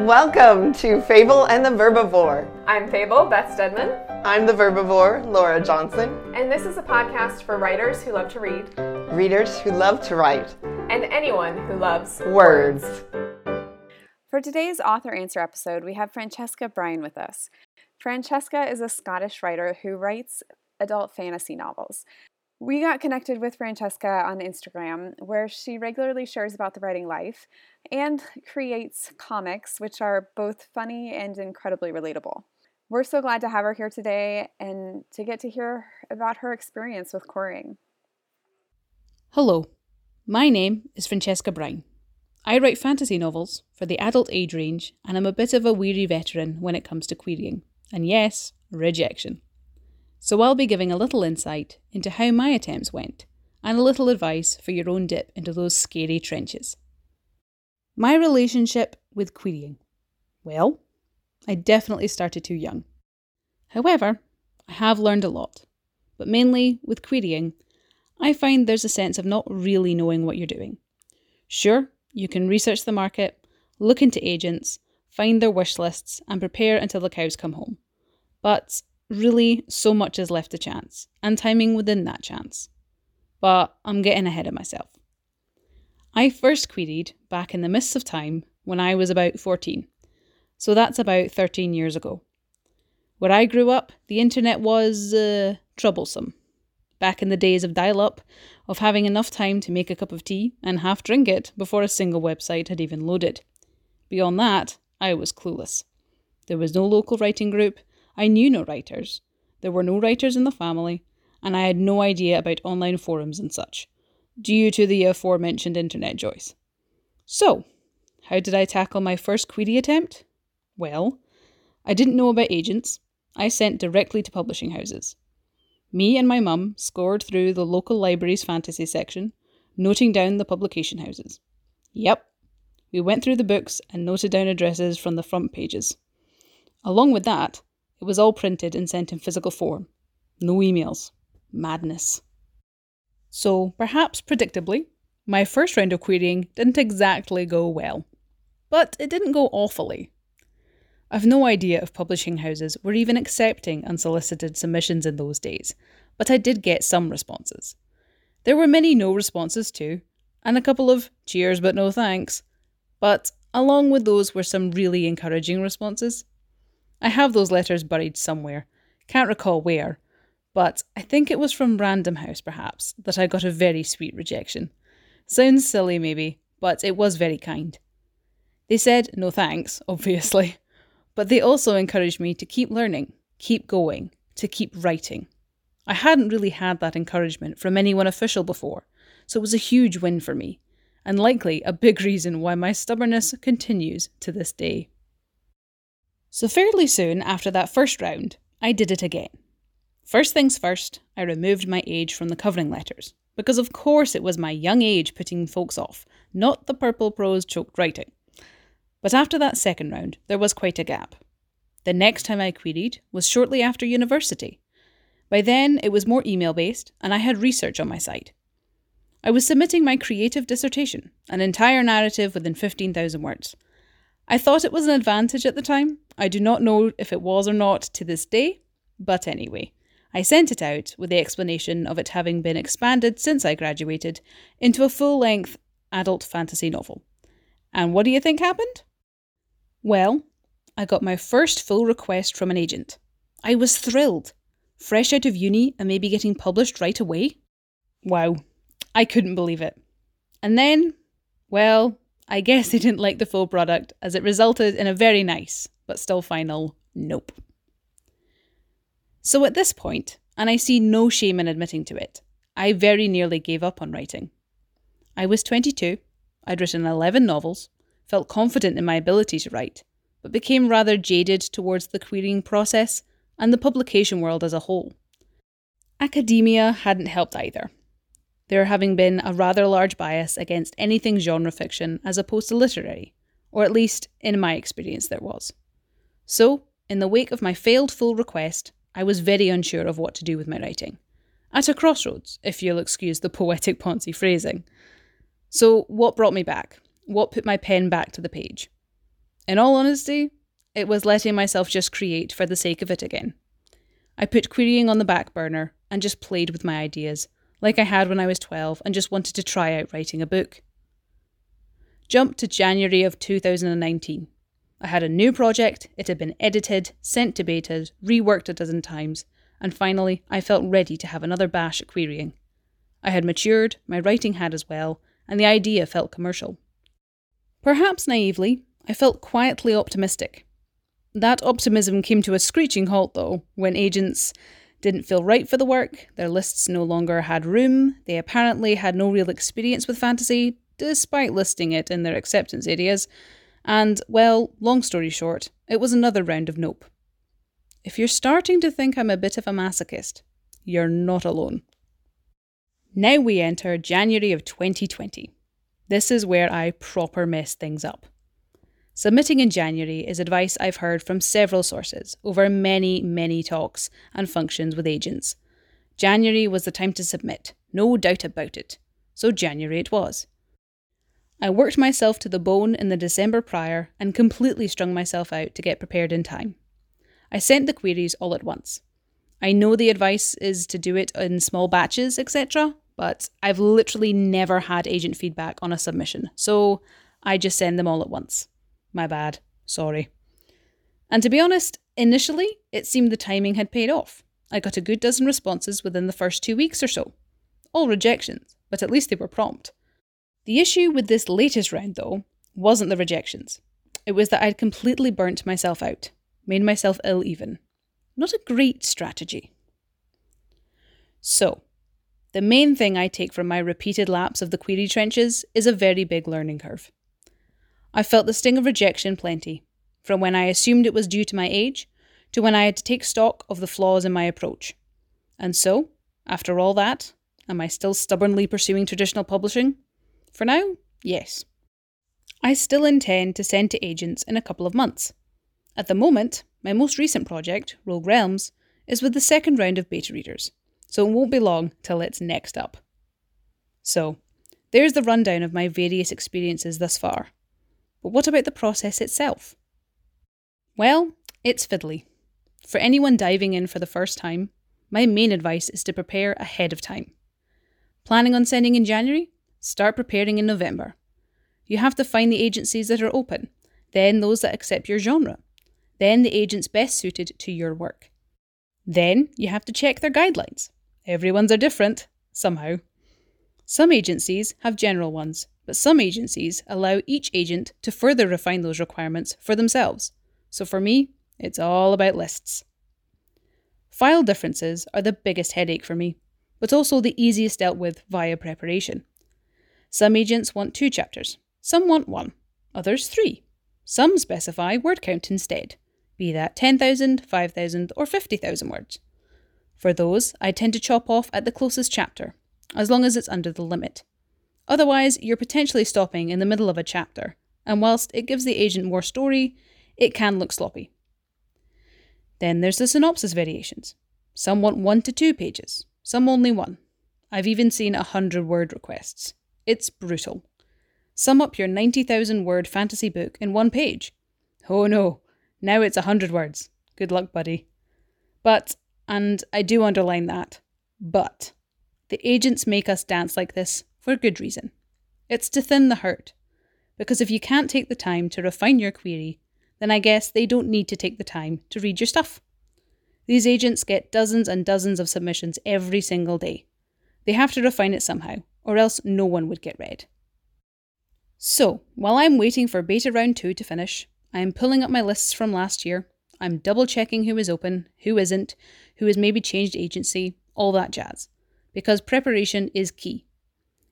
Welcome to Fable and the Verbivore. I'm Fable, Beth Stedman. I'm the Verbivore, Laura Johnson. And this is a podcast for writers who love to read, readers who love to write, and anyone who loves words. For today's author answer episode, we have Francesca Bryan with us. Francesca is a Scottish writer who writes adult fantasy novels. We got connected with Francesca on Instagram, where she regularly shares about the writing life and creates comics, which are both funny and incredibly relatable. We're so glad to have her here today and to get to hear about her experience with querying. Hello, my name is Francesca Bryan. I write fantasy novels for the adult age range, and I'm a bit of a weary veteran when it comes to querying. And yes, rejection. So I'll be giving a little insight into how my attempts went, and a little advice for your own dip into those scary trenches. My relationship with querying. Well, I definitely started too young. However, I have learned a lot, but mainly with querying, I find there's a sense of not really knowing what you're doing. Sure, you can research the market, look into agents, find their wish lists, and prepare until the cows come home. But really, so much is left to chance, and timing within that chance. But I'm getting ahead of myself. I first queried back in the mists of time when I was about 14, so that's about 13 years ago. Where I grew up, the internet was uh, troublesome. Back in the days of dial up, of having enough time to make a cup of tea and half drink it before a single website had even loaded. Beyond that, I was clueless. There was no local writing group, I knew no writers. There were no writers in the family, and I had no idea about online forums and such, due to the aforementioned internet joys. So, how did I tackle my first query attempt? Well, I didn't know about agents. I sent directly to publishing houses. Me and my mum scored through the local library's fantasy section, noting down the publication houses. Yep, we went through the books and noted down addresses from the front pages. Along with that, it was all printed and sent in physical form. No emails. Madness. So, perhaps predictably, my first round of querying didn't exactly go well. But it didn't go awfully. I've no idea if publishing houses were even accepting unsolicited submissions in those days, but I did get some responses. There were many no responses too, and a couple of cheers but no thanks. But along with those were some really encouraging responses. I have those letters buried somewhere. Can't recall where, but I think it was from Random House, perhaps, that I got a very sweet rejection. Sounds silly, maybe, but it was very kind. They said no thanks, obviously, but they also encouraged me to keep learning, keep going, to keep writing. I hadn't really had that encouragement from anyone official before, so it was a huge win for me, and likely a big reason why my stubbornness continues to this day. So, fairly soon after that first round, I did it again. First things first, I removed my age from the covering letters, because of course it was my young age putting folks off, not the purple prose choked writing. But after that second round, there was quite a gap. The next time I queried was shortly after university. By then, it was more email based, and I had research on my site. I was submitting my creative dissertation, an entire narrative within 15,000 words. I thought it was an advantage at the time. I do not know if it was or not to this day, but anyway, I sent it out with the explanation of it having been expanded since I graduated into a full length adult fantasy novel. And what do you think happened? Well, I got my first full request from an agent. I was thrilled. Fresh out of uni and maybe getting published right away. Wow, I couldn't believe it. And then, well, I guess they didn't like the full product as it resulted in a very nice, but still final, nope. So at this point, and I see no shame in admitting to it, I very nearly gave up on writing. I was 22, I'd written 11 novels, felt confident in my ability to write, but became rather jaded towards the querying process and the publication world as a whole. Academia hadn't helped either there having been a rather large bias against anything genre fiction as opposed to literary, or at least in my experience there was. So, in the wake of my failed full request, I was very unsure of what to do with my writing. At a crossroads, if you'll excuse the poetic poncy phrasing. So, what brought me back? What put my pen back to the page? In all honesty, it was letting myself just create for the sake of it again. I put querying on the back burner and just played with my ideas, like I had when I was 12 and just wanted to try out writing a book. Jump to January of 2019. I had a new project, it had been edited, sent to betas, reworked a dozen times, and finally I felt ready to have another bash at querying. I had matured, my writing had as well, and the idea felt commercial. Perhaps naively, I felt quietly optimistic. That optimism came to a screeching halt, though, when agents didn't feel right for the work, their lists no longer had room, they apparently had no real experience with fantasy, despite listing it in their acceptance areas, and, well, long story short, it was another round of nope. If you're starting to think I'm a bit of a masochist, you're not alone. Now we enter January of 2020. This is where I proper mess things up. Submitting in January is advice I've heard from several sources over many, many talks and functions with agents. January was the time to submit, no doubt about it. So January it was. I worked myself to the bone in the December prior and completely strung myself out to get prepared in time. I sent the queries all at once. I know the advice is to do it in small batches, etc., but I've literally never had agent feedback on a submission, so I just send them all at once. My bad. Sorry. And to be honest, initially, it seemed the timing had paid off. I got a good dozen responses within the first two weeks or so. All rejections, but at least they were prompt. The issue with this latest round, though, wasn't the rejections. It was that I'd completely burnt myself out, made myself ill even. Not a great strategy. So, the main thing I take from my repeated laps of the query trenches is a very big learning curve. I felt the sting of rejection plenty, from when I assumed it was due to my age to when I had to take stock of the flaws in my approach. And so, after all that, am I still stubbornly pursuing traditional publishing? For now, yes. I still intend to send to agents in a couple of months. At the moment, my most recent project, Rogue Realms, is with the second round of beta readers, so it won't be long till it's next up. So, there's the rundown of my various experiences thus far. But what about the process itself? Well, it's fiddly. For anyone diving in for the first time, my main advice is to prepare ahead of time. Planning on sending in January? Start preparing in November. You have to find the agencies that are open, then those that accept your genre, then the agents best suited to your work. Then you have to check their guidelines. Everyone's are different, somehow. Some agencies have general ones, but some agencies allow each agent to further refine those requirements for themselves. So for me, it's all about lists. File differences are the biggest headache for me, but also the easiest dealt with via preparation. Some agents want two chapters, some want one, others three. Some specify word count instead, be that 10,000, 5,000, or 50,000 words. For those, I tend to chop off at the closest chapter, as long as it's under the limit. Otherwise, you're potentially stopping in the middle of a chapter, and whilst it gives the agent more story, it can look sloppy. Then there's the synopsis variations. Some want one to two pages, some only one. I've even seen a hundred word requests. It's brutal. Sum up your 90,000 word fantasy book in one page. Oh no, now it's a hundred words. Good luck, buddy. But, and I do underline that, but, the agents make us dance like this for good reason. It's to thin the herd. Because if you can't take the time to refine your query, then I guess they don't need to take the time to read your stuff. These agents get dozens and dozens of submissions every single day. They have to refine it somehow, or else no one would get read. So, while I'm waiting for beta round 2 to finish, I am pulling up my lists from last year. I'm double checking who is open, who isn't, who has maybe changed agency, all that jazz. Because preparation is key.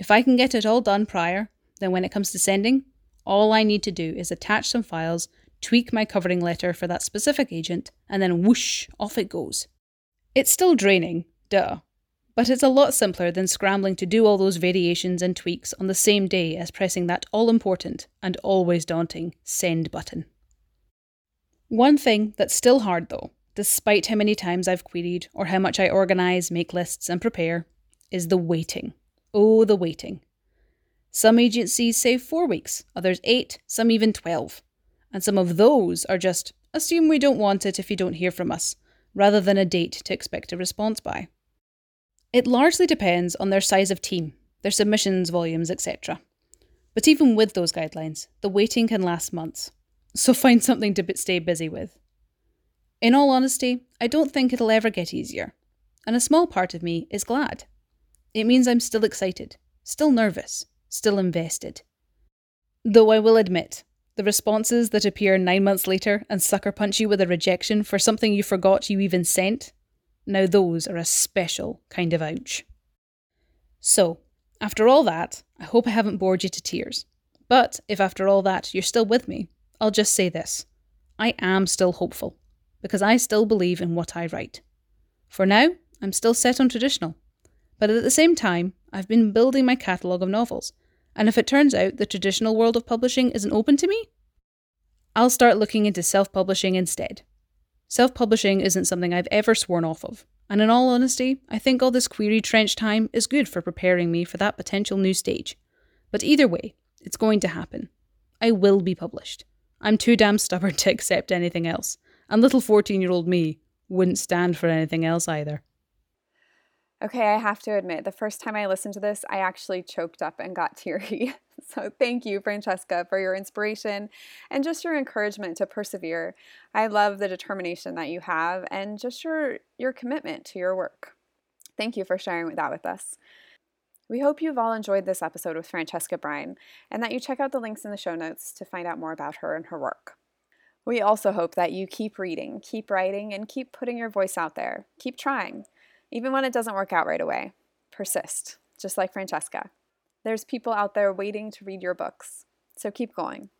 If I can get it all done prior, then when it comes to sending, all I need to do is attach some files, tweak my covering letter for that specific agent, and then whoosh, off it goes. It's still draining, duh, but it's a lot simpler than scrambling to do all those variations and tweaks on the same day as pressing that all important and always daunting send button. One thing that's still hard though, despite how many times I've queried or how much I organise, make lists, and prepare, is the waiting. Oh, the waiting. Some agencies say four weeks, others eight, some even 12. and some of those are just assume we don't want it if you don't hear from us, rather than a date to expect a response by. It largely depends on their size of team, their submissions volumes, etc. But even with those guidelines, the waiting can last months, so find something to stay busy with. In all honesty, I don't think it'll ever get easier, and a small part of me is glad. It means I'm still excited, still nervous, still invested. Though I will admit, the responses that appear nine months later and sucker punch you with a rejection for something you forgot you even sent, now those are a special kind of ouch. So, after all that, I hope I haven't bored you to tears. But if after all that you're still with me, I'll just say this I am still hopeful, because I still believe in what I write. For now, I'm still set on traditional, but at the same time, I've been building my catalogue of novels and if it turns out the traditional world of publishing isn't open to me, I'll start looking into self publishing instead. Self publishing isn't something I've ever sworn off of, and in all honesty, I think all this query trench time is good for preparing me for that potential new stage. But either way, it's going to happen. I will be published. I'm too damn stubborn to accept anything else, and little 14 year old me wouldn't stand for anything else either. Okay, I have to admit, the first time I listened to this, I actually choked up and got teary. So thank you, Francesca, for your inspiration and just your encouragement to persevere. I love the determination that you have and just your, your commitment to your work. Thank you for sharing that with us. We hope you've all enjoyed this episode with Francesca Bryan and that you check out the links in the show notes to find out more about her and her work. We also hope that you keep reading, keep writing, and keep putting your voice out there. Keep trying. Even when it doesn't work out right away, persist, just like Francesca. There's people out there waiting to read your books, so keep going.